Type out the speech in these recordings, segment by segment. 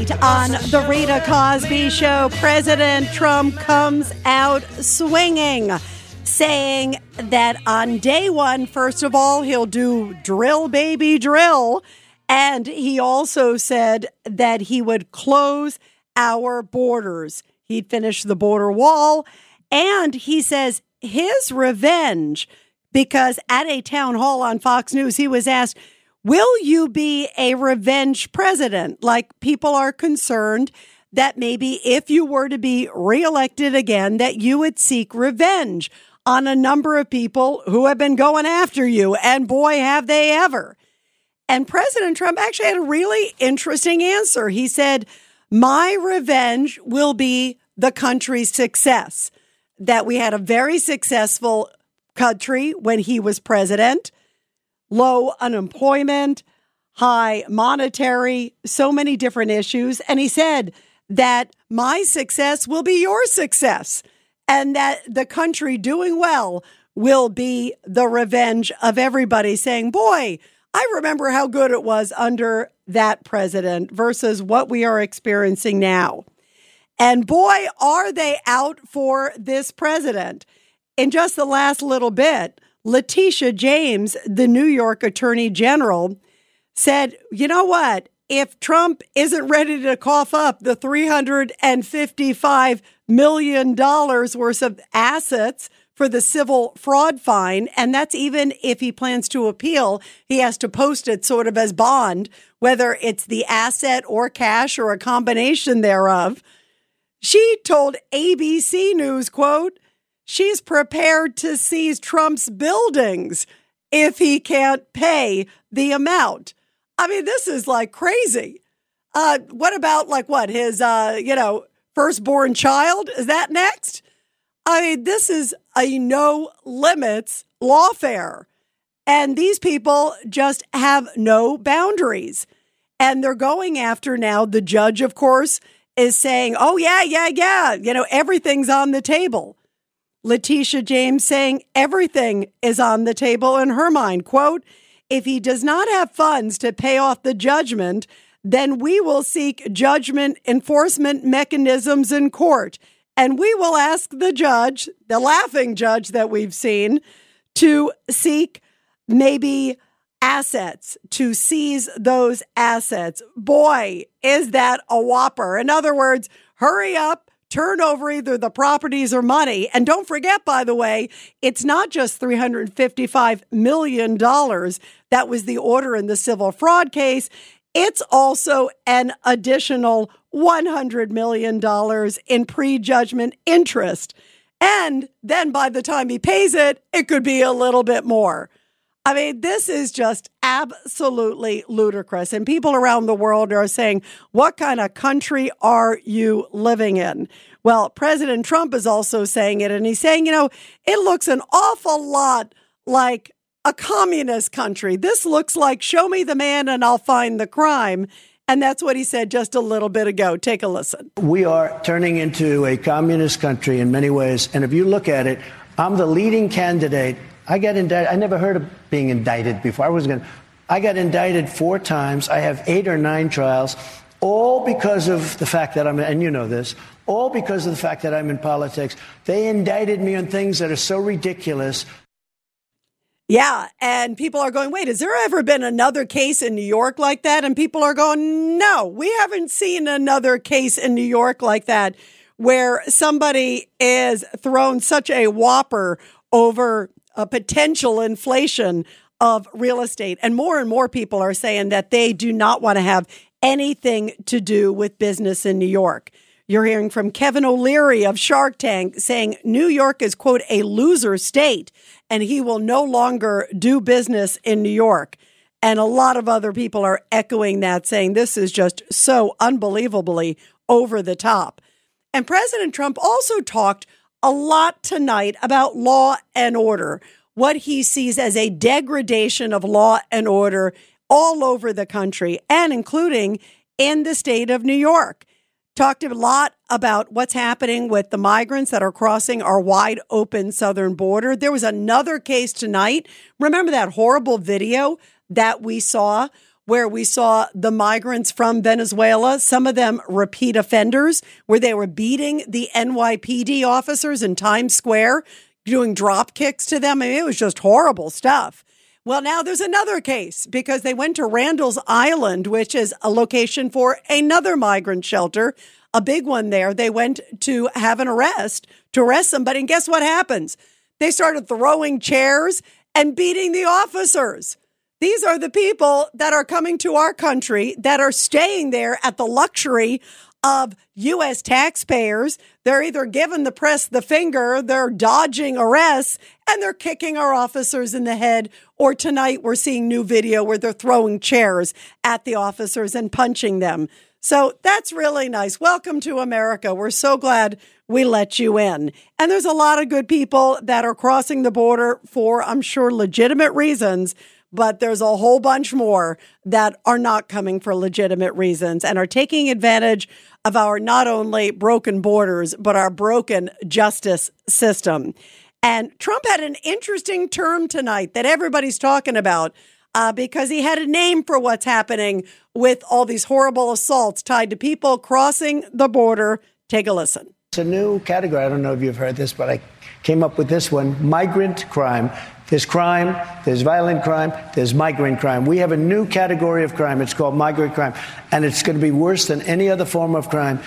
on The Rita Cosby Show, President Trump comes out swinging, saying that on day one, first of all, he'll do drill, baby, drill. And he also said that he would close our borders. He'd finish the border wall. And he says his revenge, because at a town hall on Fox News, he was asked, Will you be a revenge president? Like people are concerned that maybe if you were to be reelected again, that you would seek revenge on a number of people who have been going after you. And boy, have they ever. And President Trump actually had a really interesting answer. He said, My revenge will be the country's success. That we had a very successful country when he was president low unemployment, high monetary, so many different issues. And he said that my success will be your success and that the country doing well will be the revenge of everybody saying, boy, I remember how good it was under that president versus what we are experiencing now. And boy, are they out for this president. In just the last little bit, Letitia James, the New York Attorney General, said, you know what? If Trump isn't ready to cough up the $355 million worth of assets for the civil fraud fine, and that's even if he plans to appeal, he has to post it sort of as bond, whether it's the asset or cash or a combination thereof. She told ABC News, quote, she's prepared to seize Trump's buildings if he can't pay the amount. I mean, this is like crazy. Uh, what about like what his uh, you know firstborn child? Is that next? I mean, this is a no limits lawfare, and these people just have no boundaries, and they're going after now. The judge, of course, is saying, "Oh yeah, yeah, yeah," you know, everything's on the table. Letitia James saying everything is on the table in her mind. Quote, if he does not have funds to pay off the judgment, then we will seek judgment enforcement mechanisms in court. And we will ask the judge, the laughing judge that we've seen, to seek maybe assets, to seize those assets. Boy, is that a whopper. In other words, hurry up, turn over either the properties or money. And don't forget, by the way, it's not just $355 million. That was the order in the civil fraud case. It's also an additional $100 million in prejudgment interest. And then by the time he pays it, it could be a little bit more. I mean, this is just absolutely ludicrous. And people around the world are saying, what kind of country are you living in? Well, President Trump is also saying it. And he's saying, you know, it looks an awful lot like a communist country. This looks like show me the man and I'll find the crime. And that's what he said just a little bit ago. Take a listen. We are turning into a communist country in many ways. And if you look at it, I'm the leading candidate. I got indicted. I never heard of being indicted before. I was going. I got indicted four times. I have eight or nine trials, all because of the fact that I'm, and you know this, all because of the fact that I'm in politics. They indicted me on things that are so ridiculous Yeah. And people are going, wait, has there ever been another case in New York like that? And people are going, no, we haven't seen another case in New York like that where somebody is thrown such a whopper over a potential inflation of real estate. And more and more people are saying that they do not want to have anything to do with business in New York. You're hearing from Kevin O'Leary of Shark Tank saying New York is, quote, a loser state and he will no longer do business in New York. And a lot of other people are echoing that, saying this is just so unbelievably over the top. And President Trump also talked a lot tonight about law and order, what he sees as a degradation of law and order all over the country and including in the state of New York talked a lot about what's happening with the migrants that are crossing our wide open southern border. There was another case tonight. Remember that horrible video that we saw where we saw the migrants from Venezuela, some of them repeat offenders, where they were beating the NYPD officers in Times Square, doing drop kicks to them. I mean, it was just horrible stuff. Well, now there's another case because they went to Randall's Island, which is a location for another migrant shelter, a big one there. They went to have an arrest, to arrest somebody. And guess what happens? They started throwing chairs and beating the officers. These are the people that are coming to our country that are staying there at the luxury of U.S. taxpayers. They're either giving the press the finger, they're dodging arrests, and they're kicking our officers in the head. Or tonight, we're seeing new video where they're throwing chairs at the officers and punching them. So that's really nice. Welcome to America. We're so glad we let you in. And there's a lot of good people that are crossing the border for, I'm sure, legitimate reasons but there's a whole bunch more that are not coming for legitimate reasons and are taking advantage of our not only broken borders, but our broken justice system. And Trump had an interesting term tonight that everybody's talking about uh, because he had a name for what's happening with all these horrible assaults tied to people crossing the border. Take a listen. It's a new category. I don't know if you've heard this, but I came up with this one migrant crime. There's crime, there's violent crime, there's migrant crime. We have a new category of crime. It's called migrant crime, and it's going to be worse than any other form of crime.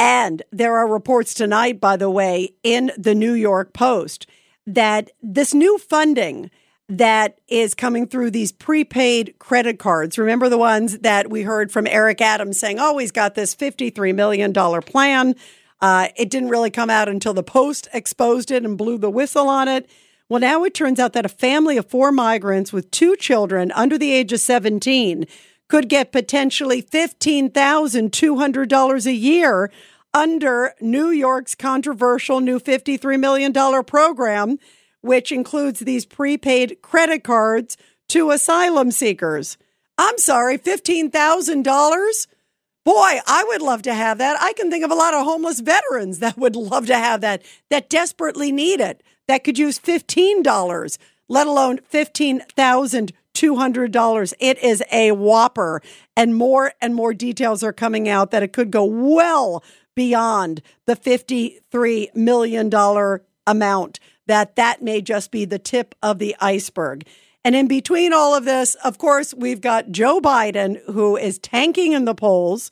And there are reports tonight, by the way, in the New York Post that this new funding that is coming through these prepaid credit cards. Remember the ones that we heard from Eric Adams saying, oh, he's got this $53 million plan. Uh, it didn't really come out until the Post exposed it and blew the whistle on it. Well, now it turns out that a family of four migrants with two children under the age of 17 could get potentially $15,200 a year under New York's controversial new $53 million program, which includes these prepaid credit cards to asylum seekers. I'm sorry, $15,000? Boy, I would love to have that. I can think of a lot of homeless veterans that would love to have that, that desperately need it that could use $15, let alone $15,200. It is a whopper. And more and more details are coming out that it could go well beyond the $53 million amount, that that may just be the tip of the iceberg. And in between all of this, of course, we've got Joe Biden, who is tanking in the polls.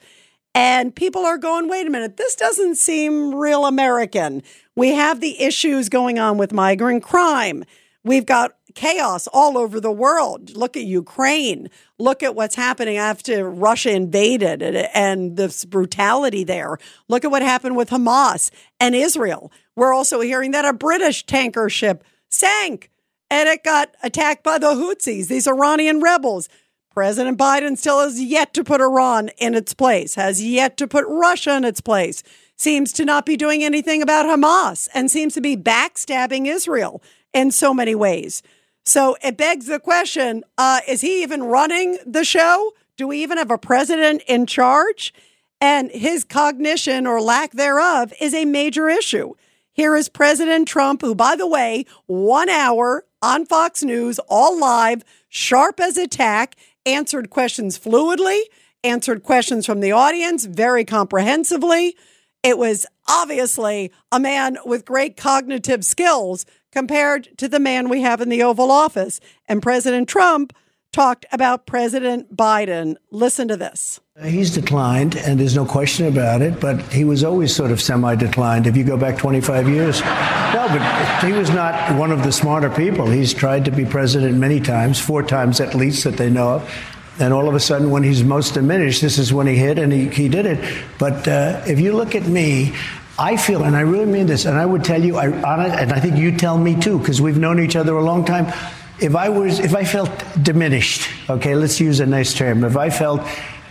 And people are going, wait a minute, this doesn't seem real American. We have the issues going on with migrant crime. We've got chaos all over the world. Look at Ukraine. Look at what's happening after Russia invaded and this brutality there. Look at what happened with Hamas and Israel. We're also hearing that a British tanker ship sank and it got attacked by the Houthis, these Iranian rebels. President Biden still has yet to put Iran in its place, has yet to put Russia in its place seems to not be doing anything about Hamas and seems to be backstabbing Israel in so many ways. So it begs the question uh, is he even running the show? Do we even have a president in charge? And his cognition or lack thereof is a major issue. Here is President Trump, who, by the way, one hour on Fox News, all live, sharp as a tack, answered questions fluidly, answered questions from the audience very comprehensively. It was obviously a man with great cognitive skills compared to the man we have in the Oval Office. And President Trump talked about President Biden. Listen to this. He's declined, and there's no question about it, but he was always sort of semi declined if you go back 25 years. No, but he was not one of the smarter people. He's tried to be president many times, four times at least that they know of. And all of a sudden, when he's most diminished, this is when he hit and he, he did it. But uh, if you look at me, I feel, and I really mean this, and I would tell you, I, and I think you tell me too, because we've known each other a long time. If I was, if I felt diminished, okay, let's use a nice term. If I felt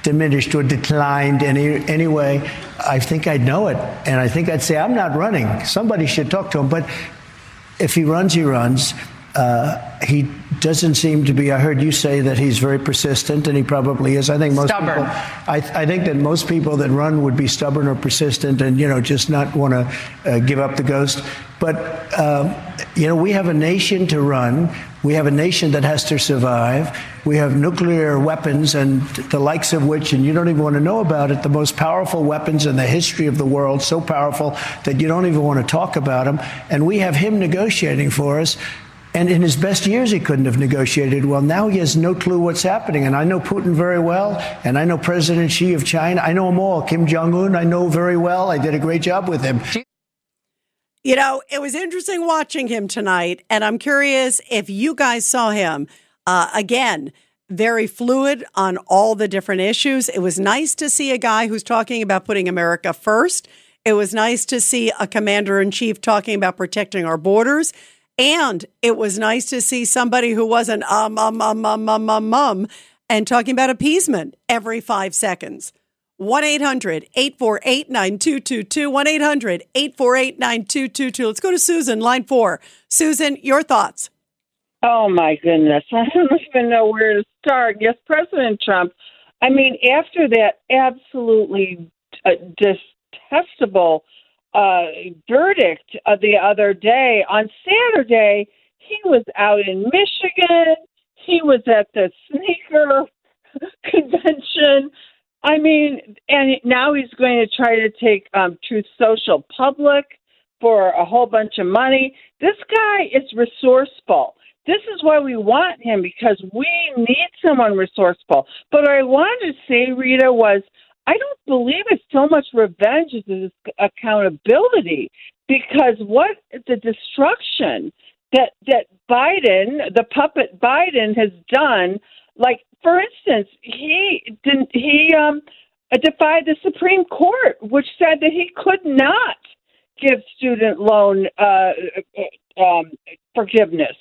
diminished or declined any anyway, I think I'd know it, and I think I'd say I'm not running. Somebody should talk to him. But if he runs, he runs. Uh, he doesn't seem to be. I heard you say that he's very persistent, and he probably is. I think most stubborn. people. I, I think that most people that run would be stubborn or persistent, and you know, just not want to uh, give up the ghost. But um, you know, we have a nation to run. We have a nation that has to survive. We have nuclear weapons, and the likes of which, and you don't even want to know about it, the most powerful weapons in the history of the world, so powerful that you don't even want to talk about them. And we have him negotiating for us. And in his best years, he couldn't have negotiated well. Now he has no clue what's happening. And I know Putin very well, and I know President Xi of China. I know them all. Kim Jong un, I know very well. I did a great job with him. You know, it was interesting watching him tonight, and I'm curious if you guys saw him. Uh, again, very fluid on all the different issues. It was nice to see a guy who's talking about putting America first. It was nice to see a commander in chief talking about protecting our borders. And it was nice to see somebody who wasn't um, um, um, um, um, um, um, and talking about appeasement every five seconds. 1 800 848 9222. 1 800 848 9222. Let's go to Susan, line four. Susan, your thoughts. Oh, my goodness. I don't even know where to start. Yes, President Trump. I mean, after that absolutely uh, detestable uh, verdict uh, the other day. On Saturday, he was out in Michigan. He was at the sneaker convention. I mean, and now he's going to try to take um, Truth Social public for a whole bunch of money. This guy is resourceful. This is why we want him because we need someone resourceful. But what I wanted to say, Rita, was I don't believe it's so much revenge as it is accountability because what the destruction that that Biden, the puppet Biden, has done. Like for instance, he didn't he um defied the Supreme Court, which said that he could not give student loan uh, um, forgiveness.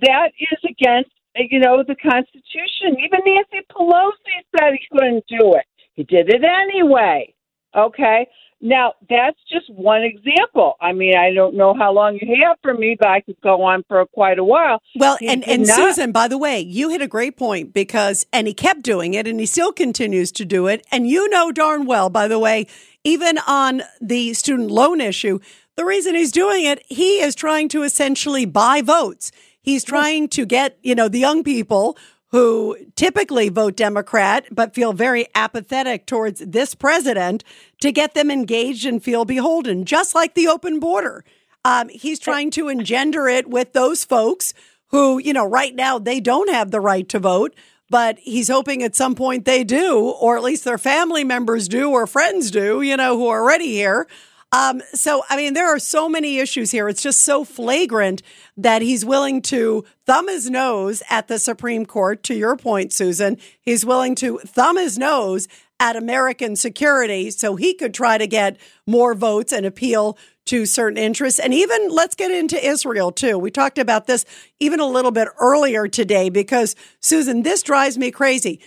That is against you know the Constitution. Even Nancy Pelosi said he couldn't do it. He did it anyway. Okay. Now, that's just one example. I mean, I don't know how long you have for me, but I could go on for quite a while. Well, he and, and not- Susan, by the way, you hit a great point because, and he kept doing it and he still continues to do it. And you know darn well, by the way, even on the student loan issue, the reason he's doing it, he is trying to essentially buy votes. He's trying to get, you know, the young people who typically vote Democrat but feel very apathetic towards this president to get them engaged and feel beholden, just like the open border. Um, he's trying to engender it with those folks who, you know, right now they don't have the right to vote, but he's hoping at some point they do, or at least their family members do, or friends do, you know, who are already here. Um, so, I mean, there are so many issues here. It's just so flagrant that he's willing to thumb his nose at the Supreme Court. To your point, Susan, he's willing to thumb his nose at American security so he could try to get more votes and appeal to certain interests. And even let's get into Israel too. We talked about this even a little bit earlier today because Susan, this drives me crazy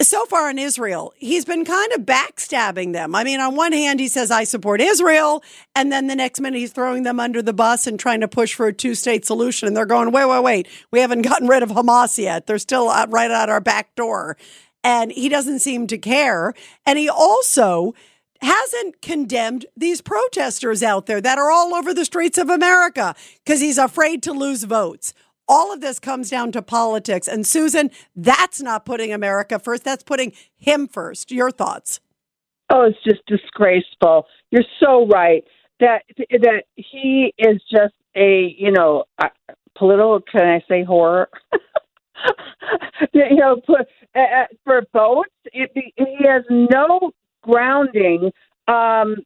so far in Israel, he's been kind of backstabbing them. I mean, on one hand, he says, I support Israel. And then the next minute, he's throwing them under the bus and trying to push for a two state solution. And they're going, wait, wait, wait. We haven't gotten rid of Hamas yet. They're still right out our back door. And he doesn't seem to care. And he also hasn't condemned these protesters out there that are all over the streets of America because he's afraid to lose votes. All of this comes down to politics. And Susan, that's not putting America first. That's putting him first. Your thoughts? Oh, it's just disgraceful. You're so right. that that he is just a you know political. Can I say horror? you know, put, uh, for votes, it, he has no grounding. Um,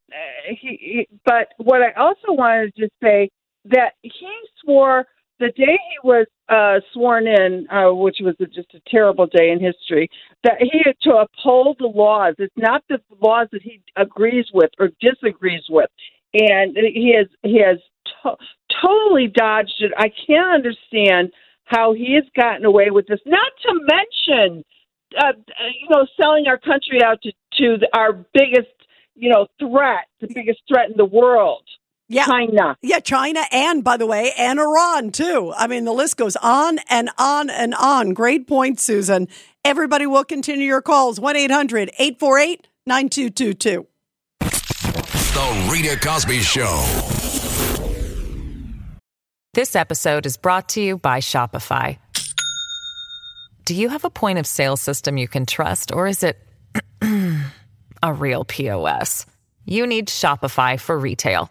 he, but what I also wanted to just say that he swore the day he was uh, sworn in, uh, which was a, just a terrible day in history, that he had to uphold the laws. It's not the laws that he agrees with or disagrees with, and he has he has to- totally dodged it. I can't understand how he has gotten away with this. Not to mention, uh, you know, selling our country out to to the, our biggest, you know, threat, the biggest threat in the world. Yeah. China. Yeah, China and by the way, and Iran too. I mean, the list goes on and on and on. Great point, Susan. Everybody will continue your calls 1-800-848-9222. The Rita Cosby Show. This episode is brought to you by Shopify. Do you have a point of sale system you can trust, or is it a real POS? You need Shopify for retail.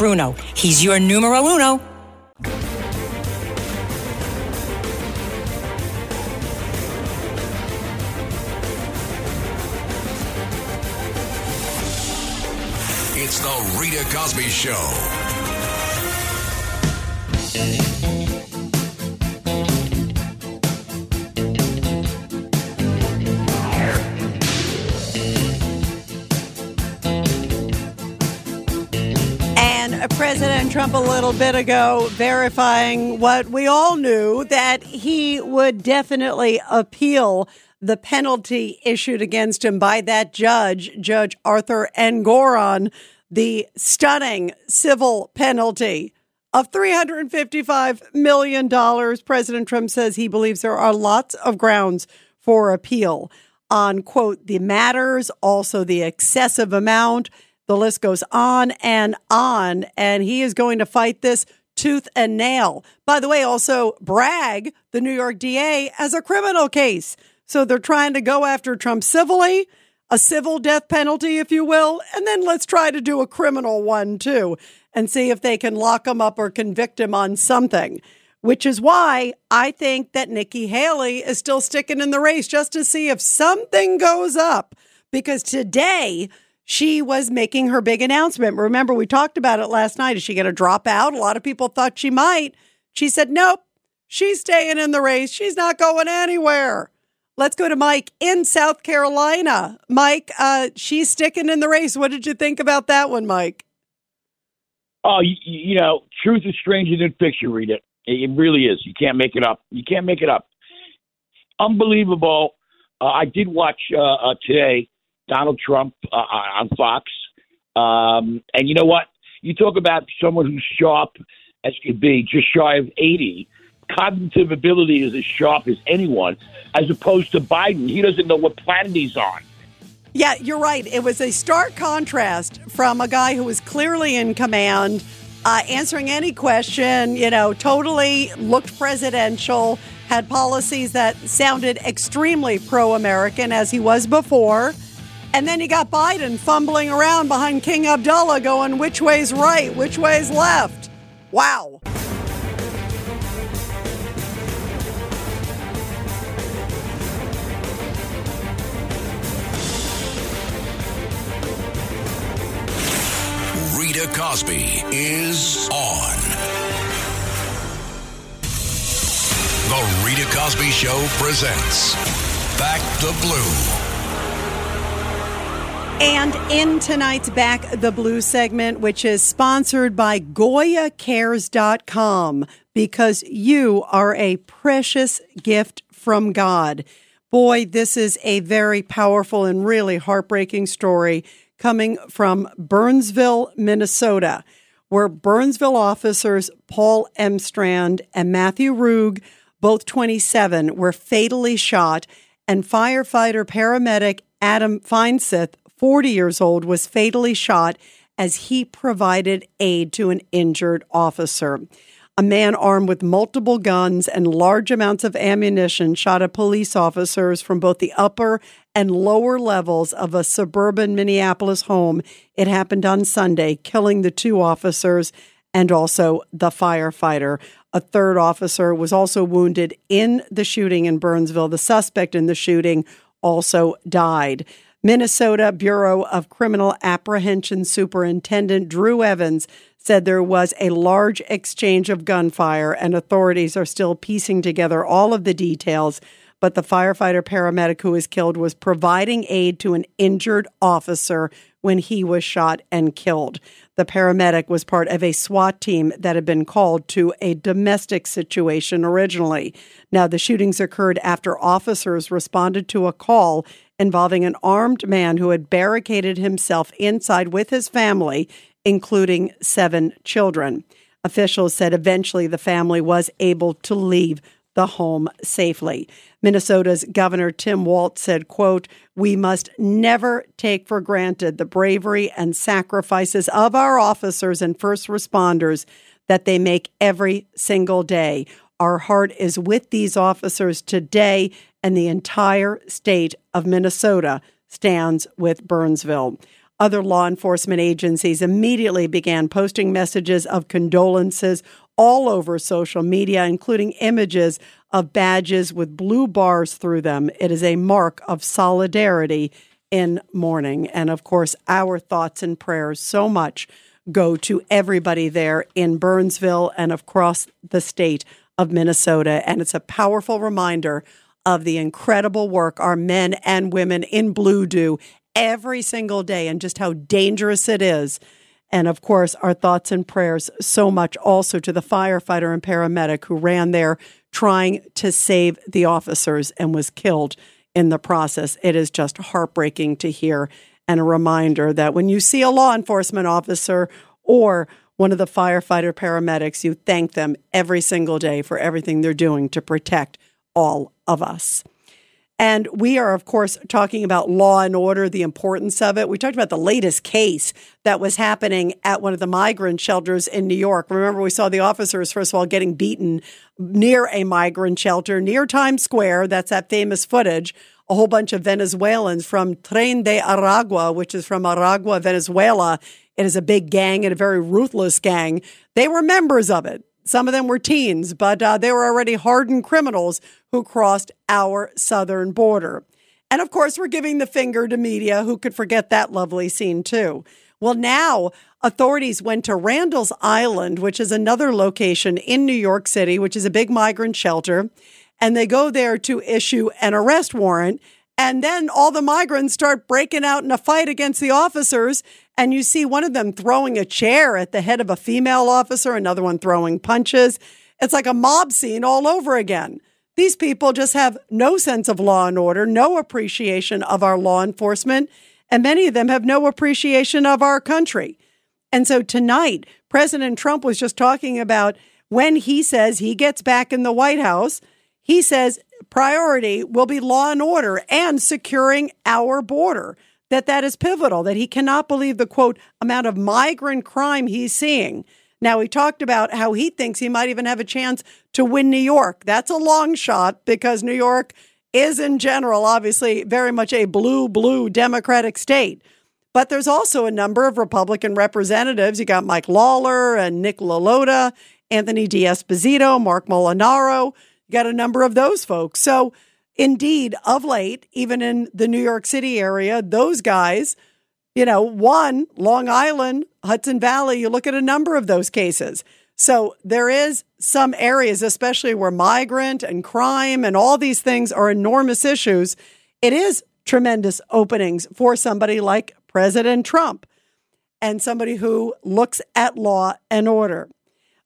Bruno. He's your numero uno. It's the Rita Cosby Show. Uh, President Trump a little bit ago verifying what we all knew that he would definitely appeal the penalty issued against him by that judge, Judge Arthur Engoron, the stunning civil penalty of $355 million. President Trump says he believes there are lots of grounds for appeal on, quote, the matters, also the excessive amount. The list goes on and on, and he is going to fight this tooth and nail. By the way, also Bragg, the New York DA, as a criminal case. So they're trying to go after Trump civilly, a civil death penalty, if you will, and then let's try to do a criminal one too and see if they can lock him up or convict him on something. Which is why I think that Nikki Haley is still sticking in the race just to see if something goes up. Because today, she was making her big announcement. Remember, we talked about it last night. Is she going to drop out? A lot of people thought she might. She said, nope, she's staying in the race. She's not going anywhere. Let's go to Mike in South Carolina. Mike, uh, she's sticking in the race. What did you think about that one, Mike? Oh, you, you know, truth is stranger than fiction. Rita. It really is. You can't make it up. You can't make it up. Unbelievable. Uh, I did watch uh, uh, today Donald Trump uh, on Fox, um, and you know what? You talk about someone who's sharp as could be, just shy of eighty. Cognitive ability is as sharp as anyone, as opposed to Biden. He doesn't know what planet he's on. Yeah, you're right. It was a stark contrast from a guy who was clearly in command, uh, answering any question, you know, totally looked presidential, had policies that sounded extremely pro American as he was before. And then you got Biden fumbling around behind King Abdullah going, which way's right, which way's left. Wow. Rita Cosby is on. The Rita Cosby Show presents Back the Blue. And in tonight's Back the Blue segment, which is sponsored by GoyaCares.com, because you are a precious gift from God. Boy, this is a very powerful and really heartbreaking story coming from Burnsville, Minnesota, where Burnsville officers Paul Elmstrand and Matthew Rug, both 27, were fatally shot, and firefighter paramedic Adam Finseth 40 years old, was fatally shot as he provided aid to an injured officer. A man armed with multiple guns and large amounts of ammunition shot at police officers from both the upper and lower levels of a suburban Minneapolis home. It happened on Sunday, killing the two officers and also the firefighter. A third officer was also wounded in the shooting in Burnsville. The suspect in the shooting also died. Minnesota Bureau of Criminal Apprehension Superintendent Drew Evans said there was a large exchange of gunfire, and authorities are still piecing together all of the details. But the firefighter paramedic who was killed was providing aid to an injured officer when he was shot and killed. The paramedic was part of a SWAT team that had been called to a domestic situation originally. Now, the shootings occurred after officers responded to a call involving an armed man who had barricaded himself inside with his family, including seven children. Officials said eventually the family was able to leave the home safely. Minnesota's Governor Tim Walz said, quote, "We must never take for granted the bravery and sacrifices of our officers and first responders that they make every single day. Our heart is with these officers today and the entire state of Minnesota stands with Burnsville. Other law enforcement agencies immediately began posting messages of condolences all over social media, including images of badges with blue bars through them. It is a mark of solidarity in mourning. And of course, our thoughts and prayers so much go to everybody there in Burnsville and across the state of Minnesota. And it's a powerful reminder of the incredible work our men and women in blue do every single day and just how dangerous it is. And of course, our thoughts and prayers so much also to the firefighter and paramedic who ran there trying to save the officers and was killed in the process. It is just heartbreaking to hear and a reminder that when you see a law enforcement officer or one of the firefighter paramedics, you thank them every single day for everything they're doing to protect all of us. And we are, of course, talking about law and order, the importance of it. We talked about the latest case that was happening at one of the migrant shelters in New York. Remember, we saw the officers, first of all, getting beaten near a migrant shelter near Times Square. That's that famous footage. A whole bunch of Venezuelans from Tren de Aragua, which is from Aragua, Venezuela. It is a big gang and a very ruthless gang. They were members of it. Some of them were teens, but uh, they were already hardened criminals who crossed our southern border. And of course, we're giving the finger to media who could forget that lovely scene too. Well, now authorities went to Randall's Island, which is another location in New York City, which is a big migrant shelter. And they go there to issue an arrest warrant. And then all the migrants start breaking out in a fight against the officers and you see one of them throwing a chair at the head of a female officer, another one throwing punches. It's like a mob scene all over again. These people just have no sense of law and order, no appreciation of our law enforcement, and many of them have no appreciation of our country. And so tonight, President Trump was just talking about when he says he gets back in the White House, he says priority will be law and order and securing our border that that is pivotal, that he cannot believe the quote amount of migrant crime he's seeing. Now, he talked about how he thinks he might even have a chance to win New York. That's a long shot because New York is, in general, obviously very much a blue, blue Democratic state. But there's also a number of Republican representatives. You got Mike Lawler and Nick LaLota, Anthony D'Esposito, Marc Molinaro. You got a number of those folks. So, Indeed, of late, even in the New York City area, those guys, you know, one, Long Island, Hudson Valley, you look at a number of those cases. So there is some areas, especially where migrant and crime and all these things are enormous issues. It is tremendous openings for somebody like President Trump and somebody who looks at law and order.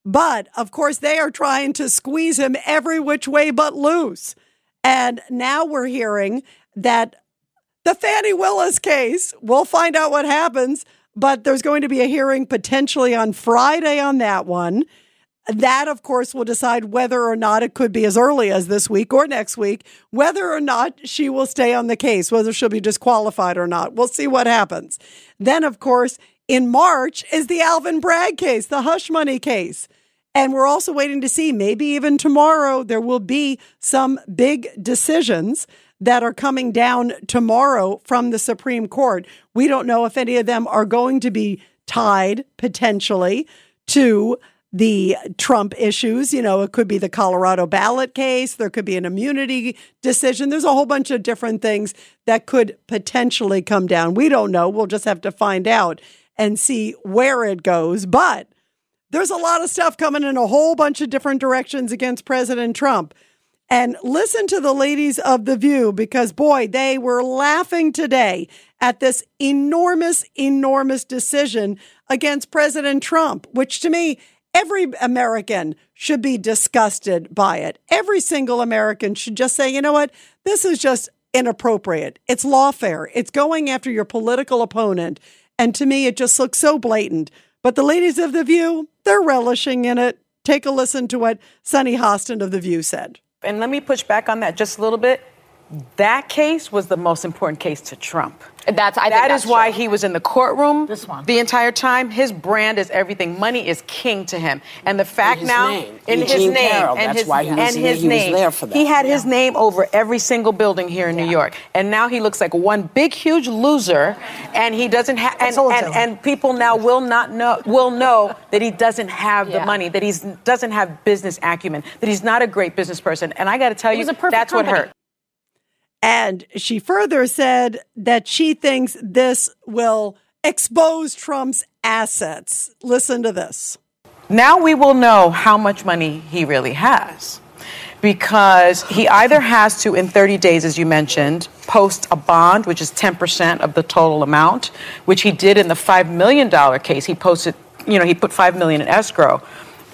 But of course, they are trying to squeeze him every which way but loose. And now we're hearing that the Fannie Willis case, we'll find out what happens, but there's going to be a hearing potentially on Friday on that one. That, of course, will decide whether or not it could be as early as this week or next week, whether or not she will stay on the case, whether she'll be disqualified or not. We'll see what happens. Then, of course, in March is the Alvin Bragg case, the hush money case. And we're also waiting to see, maybe even tomorrow, there will be some big decisions that are coming down tomorrow from the Supreme Court. We don't know if any of them are going to be tied potentially to the Trump issues. You know, it could be the Colorado ballot case, there could be an immunity decision. There's a whole bunch of different things that could potentially come down. We don't know. We'll just have to find out and see where it goes. But there's a lot of stuff coming in a whole bunch of different directions against President Trump. And listen to the ladies of The View because, boy, they were laughing today at this enormous, enormous decision against President Trump, which to me, every American should be disgusted by it. Every single American should just say, you know what? This is just inappropriate. It's lawfare. It's going after your political opponent. And to me, it just looks so blatant. But the ladies of The View, they're relishing in it. Take a listen to what Sunny Hostin of The View said. And let me push back on that just a little bit. That case was the most important case to Trump. That's I That think is that's why true. he was in the courtroom This one. the entire time. His brand is everything. Money is king to him, and the fact his now name. in his name Carroll, and that's his why he was- and his he was name, there for that. he had his name over every single building here in New York, and now he looks like one big huge loser, and he doesn't have and, and, and people now will not know will know that he doesn't have the money, that he doesn't have business acumen, that he's not a great business person, and I got to tell you, was a perfect that's what company. hurt. And she further said that she thinks this will expose Trump's assets. Listen to this. Now we will know how much money he really has. Because he either has to, in 30 days, as you mentioned, post a bond, which is 10% of the total amount, which he did in the $5 million case. He posted, you know, he put 5 million in escrow.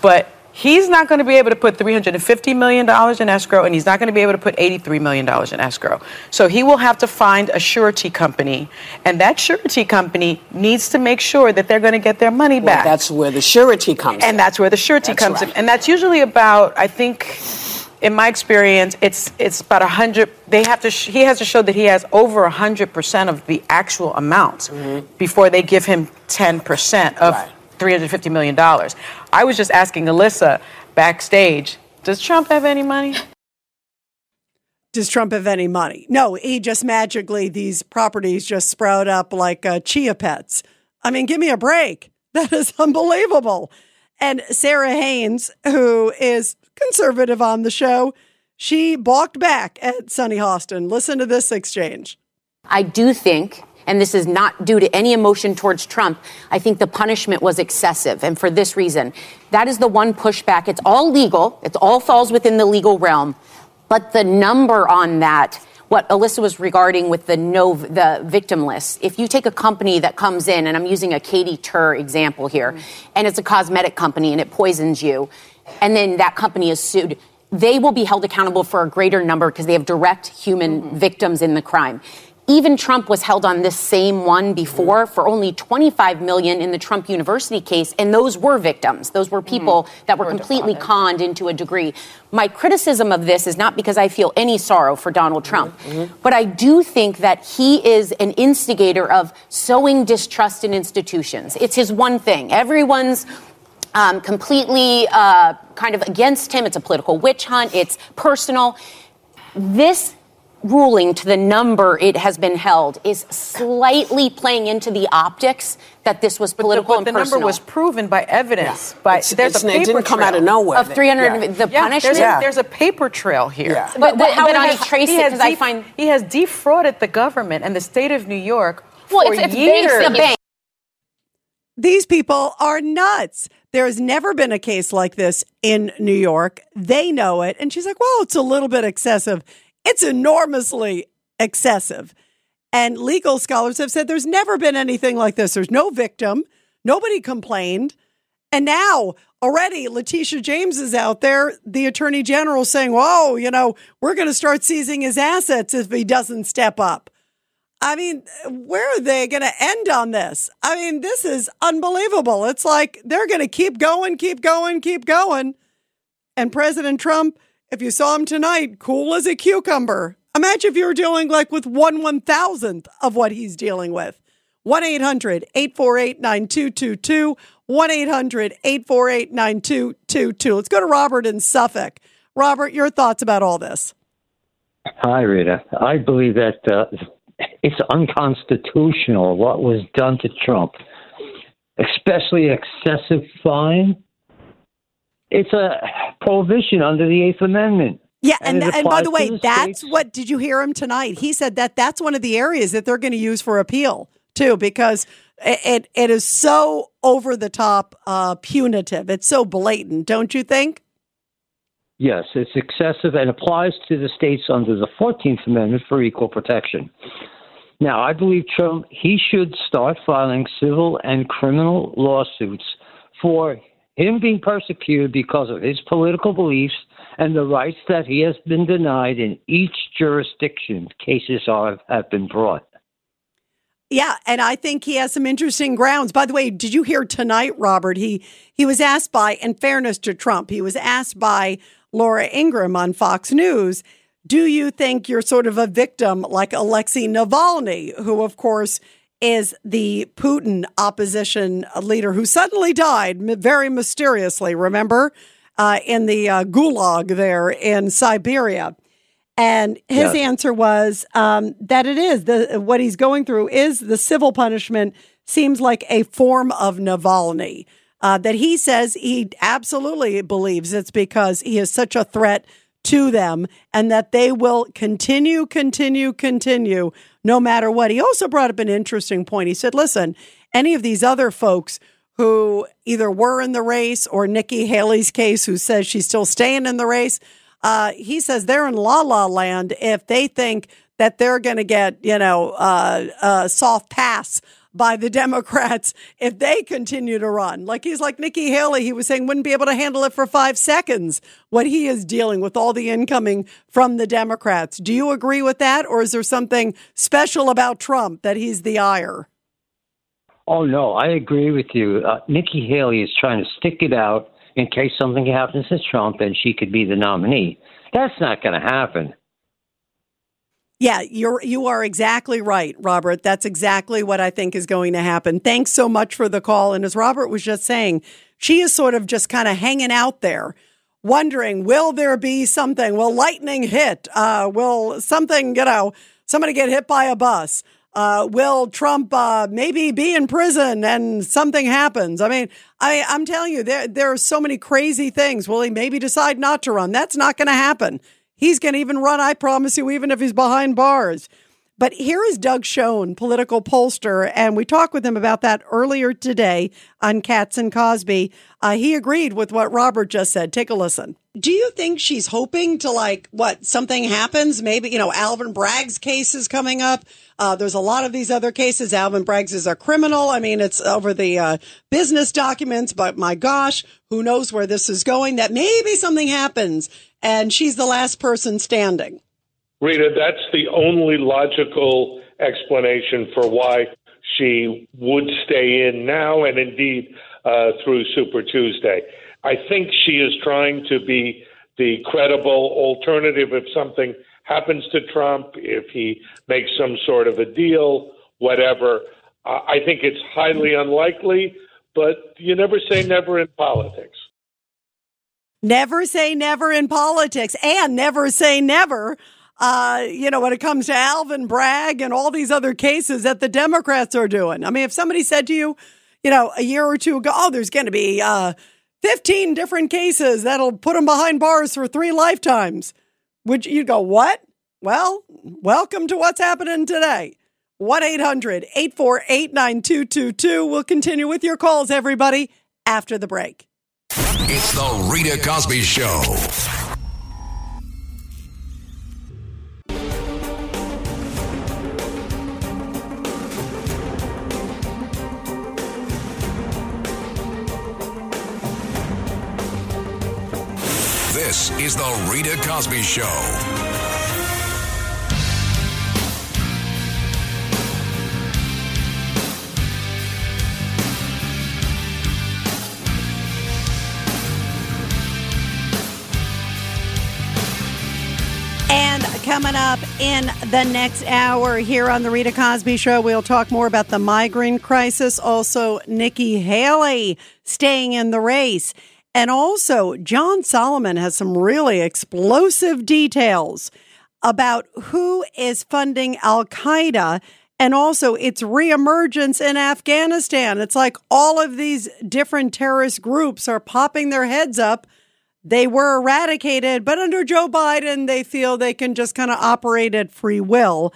But he's not going to be able to put $350 million in escrow, and he's not going to be able to put $83 million in escrow. So he will have to find a surety company, and that surety company needs to make sure that they're going to get their money Well, back. that's where the surety comes and in. that's where the surety That's comes in and that's usually about i think in my experience it's it's about a hundred they have to sh- he has to show that he has over a hundred percent of the actual amount mm-hmm. before they give him 10% of Right. 350 million dollars i was just asking alyssa backstage does trump have any money Does Trump have any money? No, he just magically, these properties just sprout up like uh, chia pets. I mean, give me a break. That is unbelievable. And Sara Haines, who is conservative on the show, she balked back at Sunny Hostin. Listen to this exchange. I do think, and this is not due to any emotion towards Trump, I think the punishment was excessive. And for this reason, that is the one pushback. It's all legal, it all falls within the legal realm. But the number on that, what Alyssa was regarding with the no the victim list. If you take a company that comes in, and I'm using a Katie Tur example here, mm-hmm. and it's a cosmetic company and it poisons you, and then that company is sued, they will be held accountable for a greater number because they have direct human mm-hmm. victims in the crime. Even Trump was held on this same one before for only 25 million in the Trump University case, and those were victims. Those were people that were completely conned into a degree. My criticism of this is not because I feel any sorrow for Donald Trump, but I do think that he is an instigator of sowing distrust in institutions. It's his one thing. Everyone's um, completely uh, kind of against him. It's a political witch hunt. It's personal. This ruling to the number it has been held is slightly playing into the optics that this was but the, political but the and number was proven by evidence by It's- there's it's- a it paper didn't come trail. out of nowhere. of 300 Yeah. the yeah, there's, punishment. a, there's a paper trail here. Yeah. But- but how would I has- trace he it? has 'Cause I find- he has defrauded the government and the state of New York well, for it's, it's years. banks, the bank. These people are nuts. There has never been a case like this in New York. They know it. And she's like, well, it's a little bit excessive. It's enormously excessive. And legal scholars have said there's never been anything like this. There's no victim. Nobody complained. And now already Letitia James is out there, the attorney general saying, whoa, you know, we're going to start seizing his assets if he doesn't step up. I mean, where are they going to end on this? I mean, this is unbelievable. It's like they're going to keep going, keep going, keep going. And President Trump, if you saw him tonight, cool as a cucumber. Imagine if you were dealing like with one one thousandth of what he's dealing with. 1 800 848 9222. 1 800 848 9222. Let's go to Robert in Suffolk. Robert, your thoughts about all this? Hi, Rita. I believe that uh, it's unconstitutional what was done to Trump, especially excessive fine. It's a prohibition under the Eighth Amendment. Yeah, and, and, and by the way, the that's states. what did you hear him tonight? He said that that's one of the areas that they're going to use for appeal too, because it it, it is so over the top, uh, punitive. It's so blatant, don't you think? Yes, it's excessive and applies to the states under the 14th Amendment for equal protection. Now, I believe Trump, he should start filing civil and criminal lawsuits for him being persecuted because of his political beliefs and the rights that he has been denied in each jurisdiction cases are, have been brought. Yeah, and I think he has some interesting grounds. By the way, did you hear tonight, Robert? He he was asked by, in fairness to Trump, he was asked by Laura Ingraham on Fox News, do you think you're sort of a victim like Alexei Navalny, who of course is the Putin opposition leader who suddenly died very mysteriously, remember, uh, in the uh, gulag there in Siberia. And his Yes. answer was um, that it is the what he's going through is the civil punishment seems like a form of Navalny. Uh, that he says he absolutely believes it's because he is such a threat to them and that they will continue, continue, continue no matter what. He also brought up an interesting point. He said, listen, any of these other folks who either were in the race or Nikki Haley's case, who says she's still staying in the race, uh, he says they're in la la land if they think that they're going to get, you know, uh, a soft pass by the Democrats if they continue to run. Like he's like Nikki Haley, he was saying wouldn't be able to handle it for five seconds what he is dealing with all the incoming from the Democrats. Do you agree with that? Or is there something special about Trump that he's the ire? Oh, no, I agree with you. Uh, Nikki Haley is trying to stick it out in case something happens to Trump and she could be the nominee. That's not going to happen. Yeah, you're you are exactly right, Robert. That's exactly what I think is going to happen. Thanks so much for the call. And as Robert was just saying, she is sort of just kind of hanging out there, wondering, will there be something? Will lightning hit? Uh, will something, you know, somebody get hit by a bus? Uh, will Trump uh, maybe be in prison and something happens? I mean, I, I'm telling you, there there are so many crazy things. Will he maybe decide not to run? That's not going to happen. He's going to even run, I promise you, even if he's behind bars. But here is Doug Schoen, political pollster, and we talked with him about that earlier today on Cats and Cosby. Uh, he agreed with what Robert just said. Take a listen. Do you think she's hoping to like what something happens? Maybe you know Alvin Bragg's case is coming up. Uh, there's a lot of these other cases. Alvin Bragg's is a criminal. I mean, it's over the uh, business documents, but my gosh, who knows where this is going? That maybe something happens, and she's the last person standing. Rita, that's the only logical explanation for why she would stay in now and indeed uh, through Super Tuesday. I think she is trying to be the credible alternative if something happens to Trump, if he makes some sort of a deal, whatever. I think it's highly unlikely, but you never say never in politics. Never say never in politics and never say never. Uh, you know, when it comes to Alvin Bragg and all these other cases that the Democrats are doing. I mean, if somebody said to you, you know, a year or two ago, oh, there's going to be uh, 15 different cases that'll put them behind bars for three lifetimes, would you go, what? Well, welcome to what's happening today. 1 800 848 9222. We'll continue with your calls, everybody, after the break. It's the Rita Cosby Show. This is The Rita Cosby Show. And coming up in the next hour here on the Rita Cosby Show, we'll talk more about the migrant crisis. Also, Nikki Haley staying in the race. And also, John Solomon has some really explosive details about who is funding Al Qaeda and also its reemergence in Afghanistan. It's like all of these different terrorist groups are popping their heads up they were eradicated, but under Joe Biden, they feel they can just kind of operate at free will.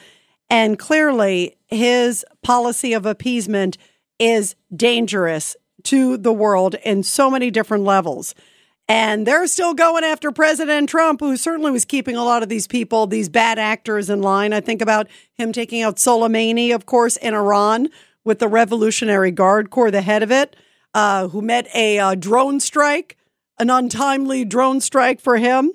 And clearly, his policy of appeasement is dangerous to the world in so many different levels. And they're still going after President Trump, who certainly was keeping a lot of these people, these bad actors in line. I think about him taking out Soleimani, of course, in Iran with the Revolutionary Guard Corps, the head of it, uh, who met a uh, drone strike an untimely drone strike for him.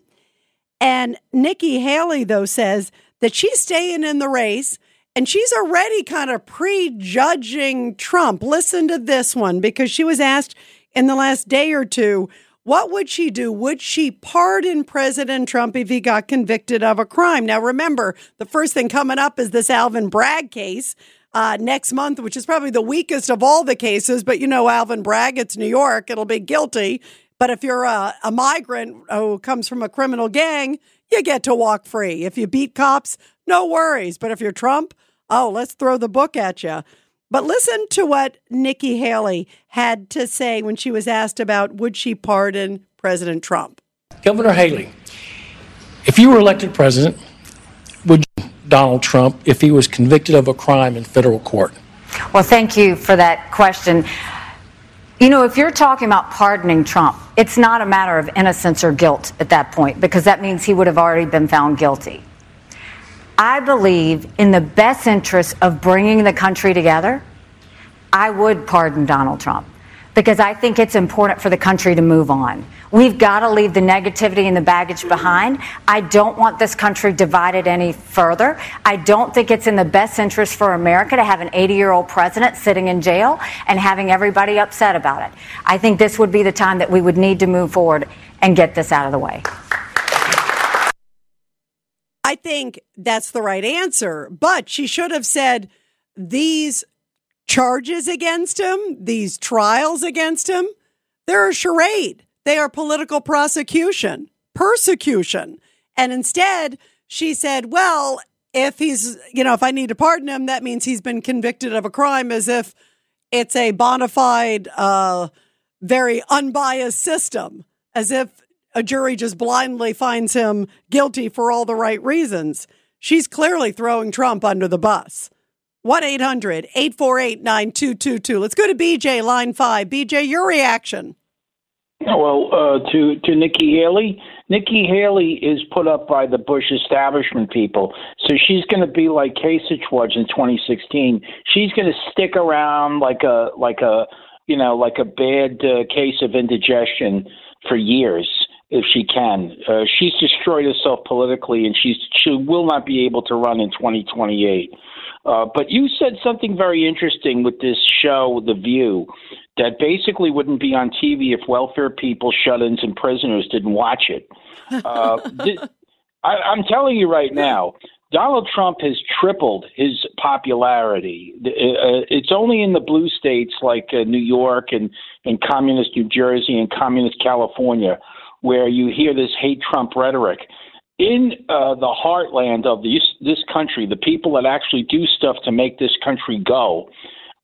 And Nikki Haley, though, says that she's staying in the race and she's already kind of prejudging Trump. Listen to this one because she was asked in the last day or two, what would she do? Would she pardon President Trump if he got convicted of a crime? Now, remember, the first thing coming up is this Alvin Bragg case uh, next month, which is probably the weakest of all the cases. But you know, Alvin Bragg, it's New York, it'll be guilty. But if you're a, a migrant who comes from a criminal gang, you get to walk free. If you beat cops, no worries. But if you're Trump, oh, let's throw the book at you. But listen to what Nikki Haley had to say when she was asked about would she pardon President Trump. Governor Haley, if you were elected president, would you Donald Trump if he was convicted of a crime in federal court? Well, thank you for that question. You know, if you're talking about pardoning Trump, it's not a matter of innocence or guilt at that point because that means he would have already been found guilty. I believe in the best interest of bringing the country together, I would pardon Donald Trump because I think it's important for the country to move on. We've got to leave the negativity and the baggage behind. I don't want this country divided any further. I don't think it's in the best interest for America to have an 80 year old president sitting in jail and having everybody upset about it. I think this would be the time that we would need to move forward and get this out of the way. Think that's the right answer, but she should have said these charges against him, these trials against him, they're a charade. They are political prosecution, persecution. And instead, she said, well, if he's, you know, if I need to pardon him, that means he's been convicted of a crime as if it's a bona fide, uh, very unbiased system, as if a jury just blindly finds him guilty for all the right reasons. She's clearly throwing Trump under the bus. 1 800 848 9222. Let's go to BJ, line five. BJ, your reaction. Well, uh, to to Nikki Haley, Nikki Haley is put up by the Bush establishment people, so she's going to be like Kasich was in 2016. She's going to stick around like a like a you know like a bad uh, case of indigestion for years if she can. Uh, she's destroyed herself politically, and she's she will not be able to run in 2028. Uh, but you said something very interesting with this show, The View, that basically wouldn't be on TV if welfare people, shut ins, and prisoners didn't watch it. Uh, th- I, I'm telling you right now, Donald Trump has tripled his popularity. Uh, it's only in the blue states like uh, New York and, and communist New Jersey and communist California where you hear this hate Trump rhetoric in uh, the heartland of this this country, the people that actually do stuff to make this country go,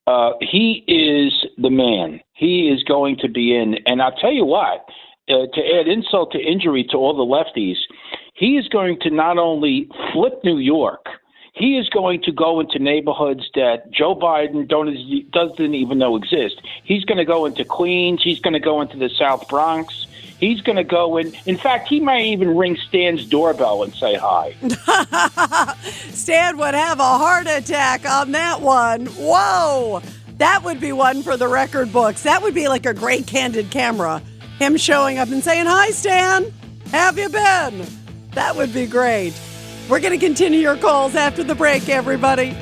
uh, he is the man. He is going to be in, and I'll tell you what. Uh, to add insult to injury to all the lefties, he is going to not only flip New York, he is going to go into neighborhoods that Joe Biden don't, doesn't even know exist. He's going to go into Queens. He's going to go into the South Bronx. He's going to go in. In fact, he might even ring Stan's doorbell and say hi. Stan would have a heart attack on that one. Whoa. That would be one for the record books. That would be like a great candid camera. Him showing up and saying, Hi, Stan. have you been? That would be great. We're going to continue your calls after the break, everybody.